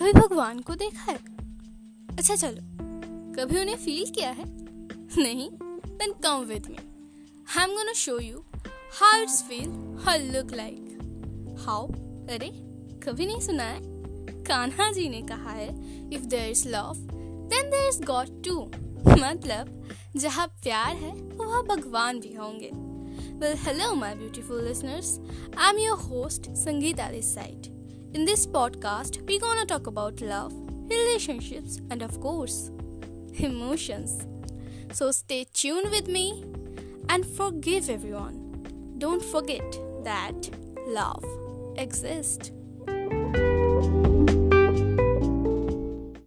कभी भगवान को देखा है। अच्छा चलो। कभी उन्हें फील किया है? नहीं then come with me I am gonna show you how it's feel how look like how अरे कभी नहीं सुना है। कान्हा जी ने कहा है if there is love then there is God too मतलब जहाँ प्यार है वहाँ भगवान भी होंगे। Well, hello, my beautiful listeners. I'm your host, Sangeeta this side. In this podcast, we're gonna talk about love, relationships, and of course, emotions. So stay tuned with me and forgive everyone. Don't forget that love exists.